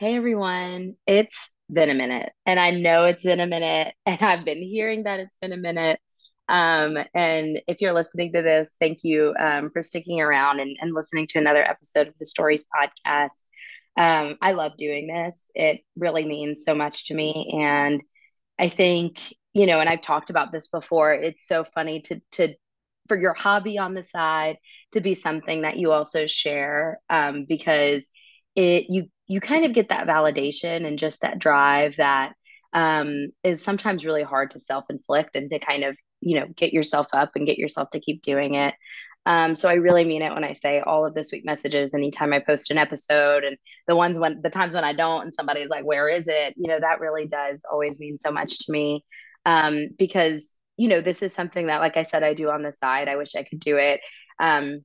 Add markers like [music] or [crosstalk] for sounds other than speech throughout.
Hey everyone, it's been a minute, and I know it's been a minute, [laughs] and I've been hearing that it's been a minute. Um, and if you're listening to this, thank you um, for sticking around and, and listening to another episode of the Stories Podcast. Um, I love doing this. It really means so much to me, and I think, you know, and I've talked about this before. It's so funny to to for your hobby on the side to be something that you also share um, because it you you kind of get that validation and just that drive that um, is sometimes really hard to self-inflict and to kind of you know get yourself up and get yourself to keep doing it um, so I really mean it when I say all of this week messages anytime I post an episode and the ones when the times when I don't and somebody's like, where is it? You know, that really does always mean so much to me. Um, because, you know, this is something that, like I said, I do on the side. I wish I could do it um,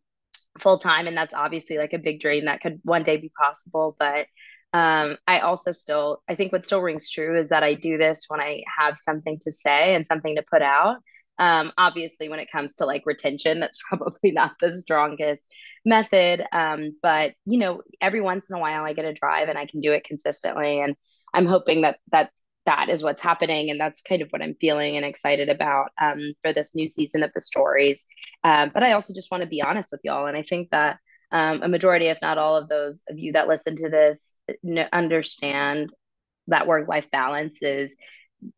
full time. And that's obviously like a big dream that could one day be possible. But um, I also still, I think what still rings true is that I do this when I have something to say and something to put out. Um, obviously, when it comes to like retention, that's [laughs] probably not the strongest method. Um, but you know, every once in a while, I get a drive and I can do it consistently, and I'm hoping that that that is what's happening, and that's kind of what I'm feeling and excited about um, for this new season of the stories. Um, but I also just want to be honest with y'all, and I think that um, a majority, if not all of those of you that listen to this, understand that work life balance is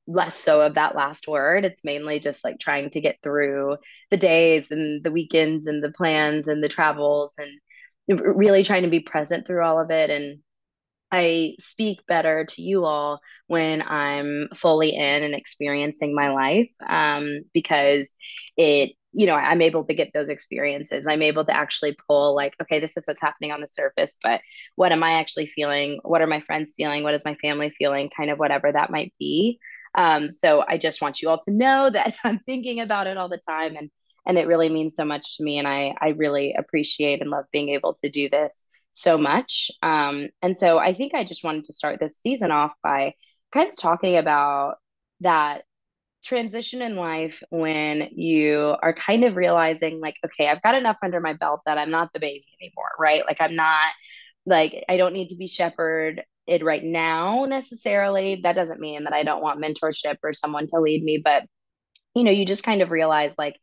less so of that last word. It's mainly just like trying to get through the days and the weekends and the plans and the travels and really trying to be present through all of it. And I speak better to you all when I'm fully in and experiencing my life um, because it, you know, I'm able to get those experiences. I'm able to actually pull, like, okay, this is what's happening on the surface, but what am I actually feeling? What are my friends feeling? What is my family feeling? Kind of whatever that might be. Um, so I just want you all to know [laughs] that I'm thinking about it all the time and and it really means so much to me and I I really appreciate and love being able to do this so much. Um, and so I think I just wanted to start this season off by kind of talking about that transition in life when you are kind of realizing like okay i've got enough under my belt that i'm not the baby anymore right like i'm not like i don't need to be shepherd it right now necessarily. That doesn't mean that I don't want mentorship or someone to lead me, but you know, you just kind of realize like,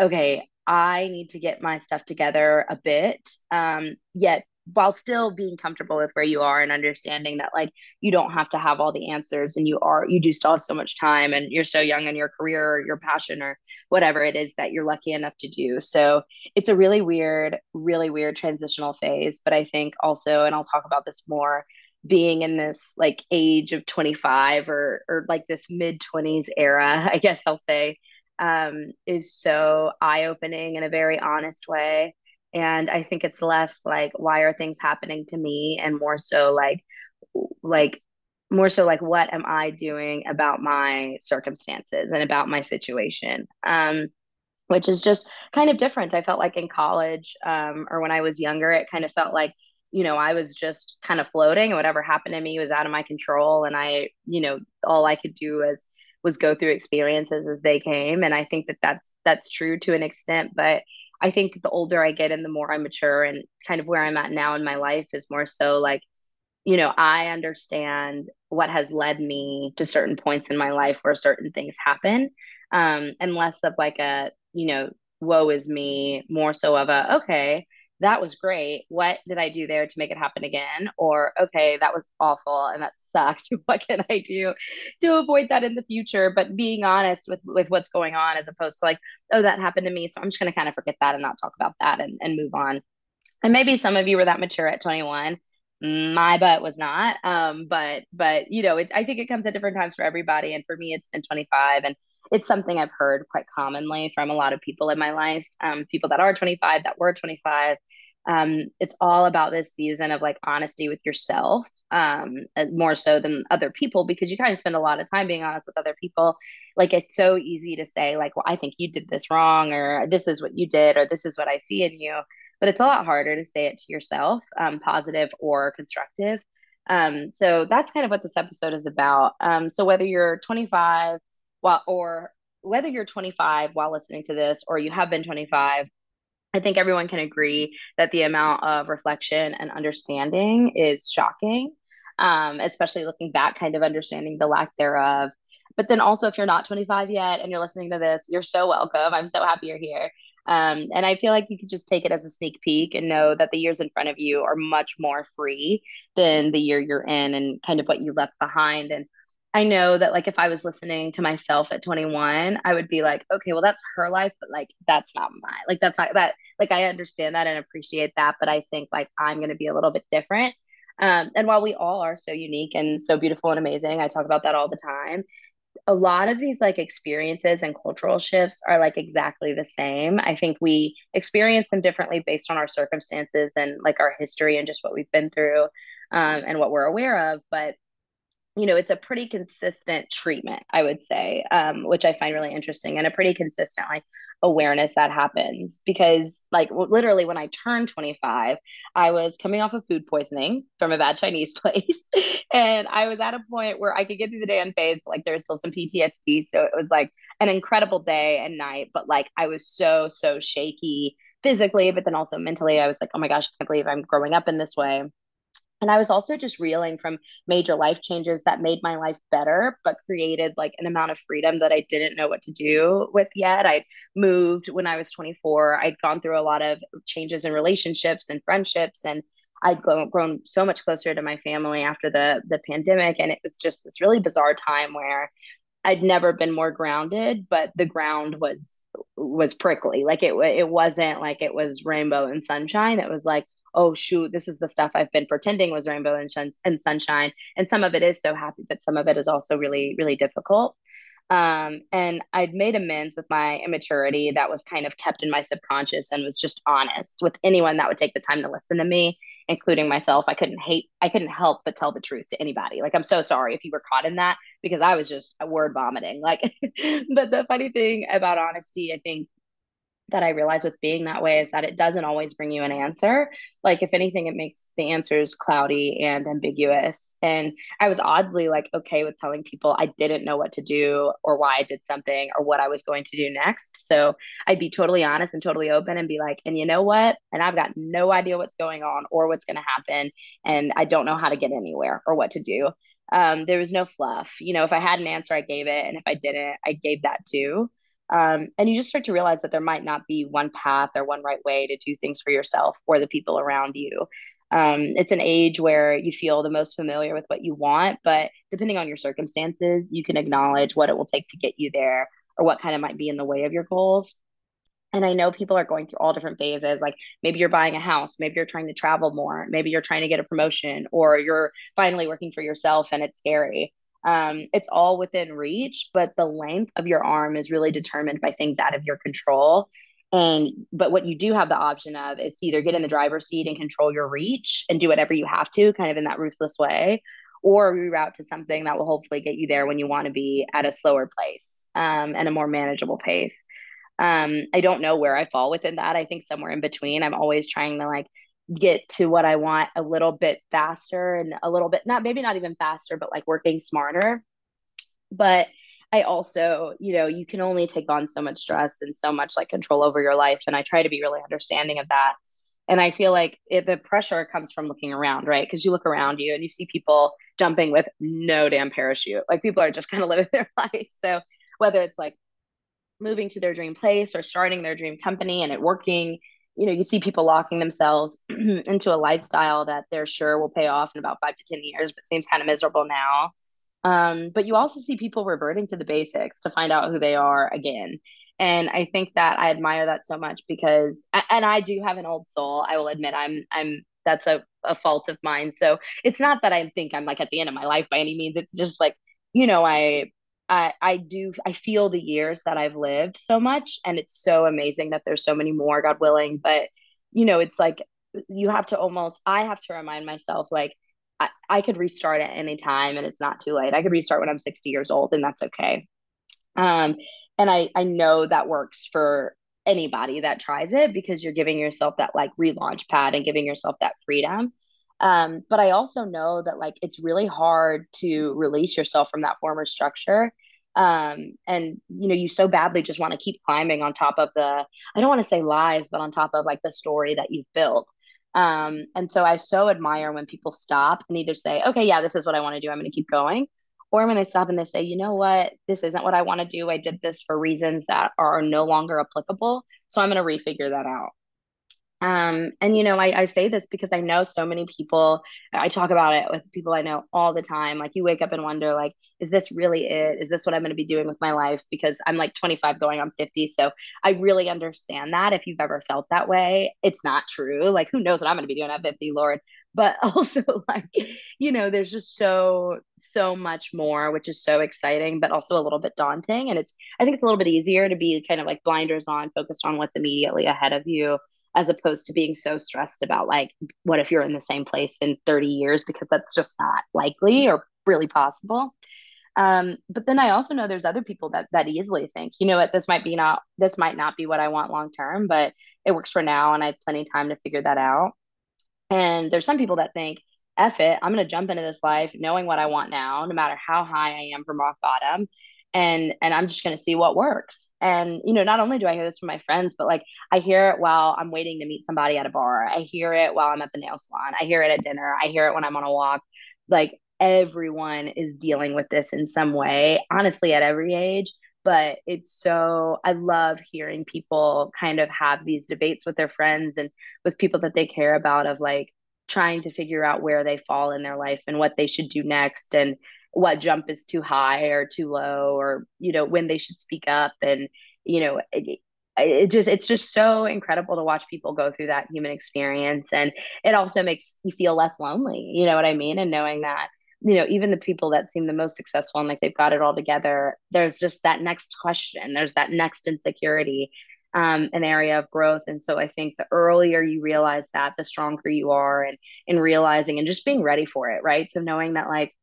okay, I need to get my stuff together a bit. Um, yet while still being comfortable with where you are and understanding that like you don't have to have all the answers and you are you do still have so much time and you're so young in your career or your passion or whatever it is that you're lucky enough to do so it's a really weird really weird transitional phase but i think also and i'll talk about this more being in this like age of 25 or or like this mid 20s era i guess i'll say um, is so eye-opening in a very honest way. And i think it's less like why are things happening to me? And more so like like more so like what am i doing about my circumstances and about my situation? Um, which is just kind of different. I felt like in college um, or when i was younger it kind of felt like you know, I was just kind of floating and whatever happened to me was out of my control. And I, you know, all I could do was, was go through experiences as they came. And I think that that's, that's true to an extent, but I think that the older I get and the more I mature and kind of where I'm at now in my life is more so like, you know, I understand what has led me to certain points in my life where certain things happen. Um, and less of like a, you know, woe is me, more so of a, okay, that was great. What did I do there to make it happen again? Or, okay, that was awful and that sucked. [laughs] what can I do to avoid that in the future? But being honest with, with what's going on as opposed to like, oh, that happened to me. So I'm just going to kind of forget that and not talk about that and, and move on. And maybe some of you were that mature at 21. My butt was not. Um, but, but, you know, it, I think it comes at different times for everybody. And for me, it's been 25 and it's something I've heard quite commonly from a lot of people in my life, um, people that are 25, that were 25, um, it's all about this season of like honesty with yourself um, uh, more so than other people because you kind of spend a lot of time being honest with other people. Like it's so easy to say like well i think you did this wrong or this is what you did or this is what i see in you but it's a lot harder to say it to yourself um, positive or constructive. Um, so that's kind of what this episode is about. Um, so whether you're 25 while or whether you're 25 while listening to this or you have been 25 I think everyone can agree that the amount of reflection and understanding is shocking. um, especially looking back, kind of understanding the lack thereof. But then also, if you're not 25 yet and you're listening to this, you're so welcome. I'm so happy you're here. Um, and I feel like you could just take it as a sneak peek and know that the years in front of you are much more free than the year you're in and kind of what you left behind. And I know that like if I was listening to myself at 21, I would be like, okay, well that's her life, but like that's not mine. Like that's not that like I understand that and appreciate that, but I think like I'm gonna be a little bit different. Um, and while we all are so unique and so beautiful and amazing, I talk about that all the time a lot of these like experiences and cultural shifts are like exactly the same. I think we experience them differently based on our circumstances and like our history and just what we've been through um, and what we're aware of. But you know, it's a pretty consistent treatment, I would say, um, which I find really interesting and a pretty consistent like awareness that happens because like literally when I turned 25, I was coming off of food poisoning from a bad Chinese [laughs] place. and I was at a point where I could get through the day unfazed, but like there was still some PTSD. So it was like an incredible day and night, but like I was so, so shaky physically, but then also mentally. I was like, oh my gosh, I can't believe I'm growing up in this way. And I was also just reeling from major life changes that made my life better, but created like an amount of freedom that I didn't know what to do with yet. I moved when I was 24. I'd gone through a lot of changes in relationships and friendships, and I'd grown so much closer to my family after the the pandemic. And it was just this really bizarre time where I'd never been more grounded, but the ground was was prickly. Like it it wasn't like it was rainbow and sunshine. It was like oh shoot this is the stuff i've been pretending was rainbow and, and sunshine and some of it is so happy but some of it is also really really difficult um, and I'd made amends with my immaturity that was kind of kept in my subconscious and was just honest with anyone that would take the time to listen to me, including myself. I couldn't hate, I couldn't help but tell the truth to anybody. Like, I'm so sorry if you were caught in that because I was just word vomiting. Like, [laughs] but the funny thing about honesty, I think that I realize with being that way is that it doesn't always bring you an answer. Like, if anything, it makes the answers cloudy and ambiguous. And I was oddly like okay with telling people I didn't know what to do or why I did something or what I was going to do next. So I'd be totally honest and totally open and be like, and you know what? And I've got no idea what's going on or what's going to happen. And I don't know how to get anywhere or what to do. Um, there was no fluff. You know, if I had an answer, I gave it. And if I didn't, I gave that too. Um, and you just start to realize that there might not be one path or one right way to do things for yourself or the people around you. Um, it's an age where you feel the most familiar with what you want, but depending on your circumstances, you can acknowledge what it will take to get you there or what kind of might be in the way of your goals. And I know people are going through all different phases. Like maybe you're buying a house, maybe you're trying to travel more, maybe you're trying to get a promotion, or you're finally working for yourself and it's scary. Um, it's all within reach, but the length of your arm is really determined by things out of your control. And but what you do have the option of is either get in the driver's seat and control your reach and do whatever you have to, kind of in that ruthless way, or reroute to something that will hopefully get you there when you want to be at a slower place um, and a more manageable pace. Um, I don't know where I fall within that. I think somewhere in between. I'm always trying to like get to what I want a little bit faster and a little bit not maybe not even faster, but like working smarter. But I also, you know, you can only take on so much stress and so much like control over your life. And I try to be really understanding of that. And I feel like it, the pressure comes from looking around, right? Because you look around you and you see people jumping with no damn parachute. Like people are just [laughs] kind of living their life. So whether it's like moving to their dream place or starting their dream company and it working you know, you see people locking themselves [clears throat] into a lifestyle that they're sure will pay off in about five to 10 years, but seems kind of miserable now. Um, but you also see people reverting to the basics to find out who they are again. And I think that I admire that so much because, and I do have an old soul. I will admit I'm, I'm, that's a, a fault of mine. So it's not that I think I'm like at the end of my life by any means. It's just like, you know, I, I, I do I feel the years that I've lived so much and it's so amazing that there's so many more God willing but you know it's like you have to almost I have to remind myself like I, I could restart at any time and it's not too late. I could restart when I'm 60 years old and that's okay. Um and I I know that works for anybody that tries it because you're giving yourself that like relaunch pad and giving yourself that freedom um, but I also know that like it's really hard to release yourself from that former structure. Um, and you know, you so badly just want to keep climbing on top of the, I don't want to say lies, but on top of like the story that you've built. Um, and so I so admire when people stop and either say, okay, yeah, this is what I want to do. I'm going to keep going. Or when they stop and they say, you know what, this isn't what I want to do. I did this for reasons that are no longer applicable. So I'm going to refigure that out. Um, and you know, I, I say this because I know so many people, I talk about it with people I know all the time. Like you wake up and wonder, like, is this really it? Is this what I'm going to be doing with my life? Because I'm like 25 going on 50. So I really understand that if you've ever felt that way, it's not true. Like, who knows what I'm going to be doing at 50, Lord. [laughs] But [laughs] also, like, you know, there's just so, so much more, which is so exciting, but also a little bit daunting. And it's, I think it's a little bit easier to be kind of like blinders on, focused on what's immediately ahead of you as opposed to being so stressed about like what if you're in the same place in 30 years? Because that's just not likely or really possible. Um, but then i also know there's other people that that easily think you know what this might be not this might not be what i want long term but it works for now and i have plenty of time to figure that out. And there's some people that think F it, I'm going to jump into this life knowing what I want now, no matter how high I am from rock bottom and and i'm just going to see what works. And you know not only do i hear this from my friends but like i hear it while i'm waiting to meet somebody at a bar. I hear it while i'm at the nail salon. I hear it at dinner. I hear it when i'm on a walk. Like everyone is dealing with this in some way honestly at every age but it's so i love hearing people kind of have these debates with their friends and with people that they care about of like trying to figure out where they fall in their life and what they should do next and what jump is too high or too low or you know when they should speak up. And you know it, it just it's just so incredible to watch people go through that human experience. And it also makes you feel less lonely you know what i mean? And knowing that you know even the people that seem the most successful and like they've got it all together there's just that next question. There's that next insecurity um, an area of growth. And so i think the earlier you realize that the stronger you are and in realizing and just being ready for it right? So knowing that like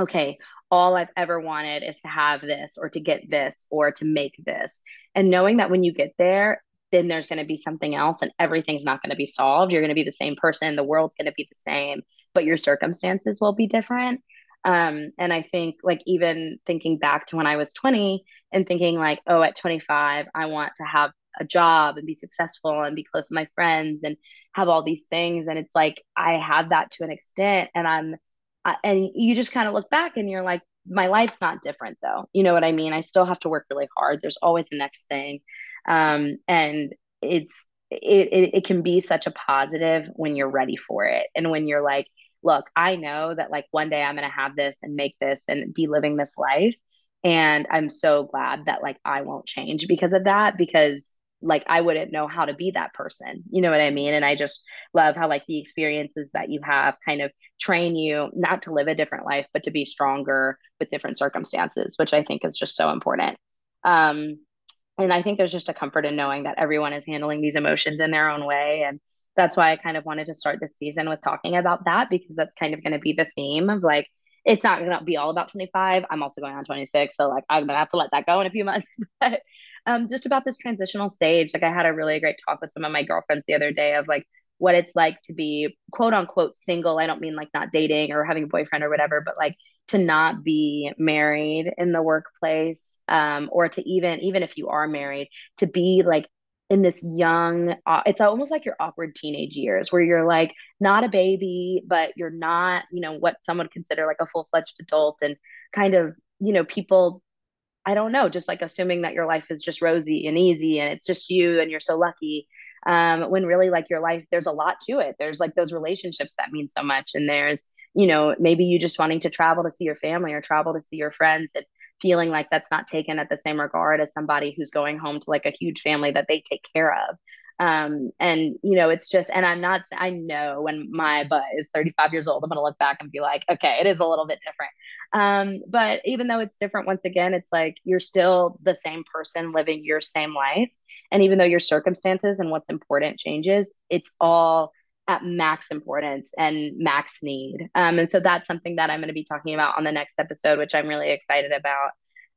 okay, all I've ever wanted is to have this or to get this or to make this. And knowing that when you get there, then there's going to be something else and everything's not going to be solved. You're going to be the same person, the world's going to be the same, but your circumstances will be different. Um, and I think, like, even thinking back to when I was 20 and thinking, like, oh, at 25, I want to have a job and be successful and be close to my friends and have all these things. And it's like, I have that to an extent. And I'm, and you just kind of look back and you're like my life's not different though. You know what i mean? I still have to work really hard. There's always the next thing. Um, and it's it, it, it can be such a positive when you're ready for it and when you're like look i know that like one day i'm going to have this and make this and be living this life and i'm so glad that like i won't change because of that because like I wouldn't know how to be that person. You know what I mean? And I just love how like the experiences that you have kind of train you not to live a different life, but to be stronger with different circumstances, which I think is just so important. Um, and I think there's just a comfort in knowing that everyone is handling these emotions in their own way. And that's why I kind of wanted to start this season with talking about that because that's kind of going to be the theme of like, it's not going to be all about 25. I'm also going on 26. So like, I'm going to have to let that go in a few months. [laughs] But um, just about this transitional stage. Like I had a really great talk with some of my girlfriends the other day of like what it's like to be quote unquote single. I don't mean like not dating or having a boyfriend or whatever, but like to not be married in the workplace um, or to even even if you are married to be like in this young uh, it's almost like your awkward teenage years where you're like not a baby but you're not you know what some would consider like a full-fledged adult and kind of you know people I don't know, just like assuming that your life is just rosy and easy and it's just you and you're so lucky. Um, when really like your life, there's a lot to it. There's like those relationships that mean so much. And there's, you know, maybe you just wanting to travel to see your family or travel to see your friends and feeling like that's not taken at the same regard as somebody who's going home to like a huge family that they take care of um and you know it's just and i'm not i know when my butt is 35 years old i'm going to look back and be like okay it is a little bit different. Um but even though it's different once again it's like you're still the same person living your same life. And even though your circumstances and what's important changes it's all at max importance and max need. Um and so that's something that i'm going to be talking about on the next episode which i'm really excited about.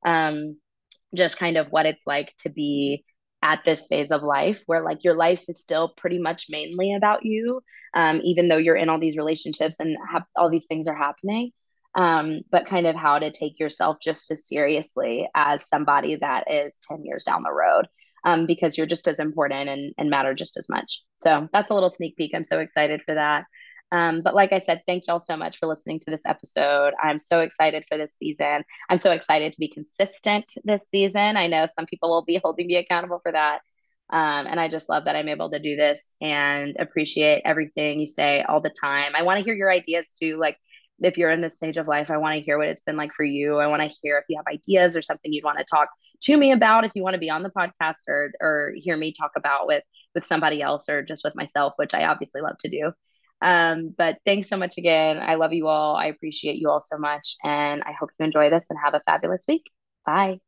Um just kind of what it's like to be at this phase of life where like your life is still pretty much mainly about you um, even though you're in all these relationships and all these things are happening um, but kind of how to take yourself just as seriously as somebody that is 10 years down the road um, because you're just as important and, and matter just as much. So that's a little sneak peek. I'm so excited for that. Um, but like I said, thank y'all so much for listening to this episode. I'm so excited for this season. I'm so excited to be consistent this season. I know some people will be [laughs] holding me accountable for that. Um, and I just love that I'm able to do this and appreciate everything you say all the time. I want to hear your ideas too. Like, if you're in this stage of life, I want to hear what it's been like for you. I want to hear if you have ideas or something you'd want to talk to me about. If you want to be on the podcast or or hear me talk about with with somebody else or just with myself, which I obviously love to do. Um, but thanks so much again. I love you all. I appreciate you all so much, and I hope you enjoy this and have a fabulous week. Bye.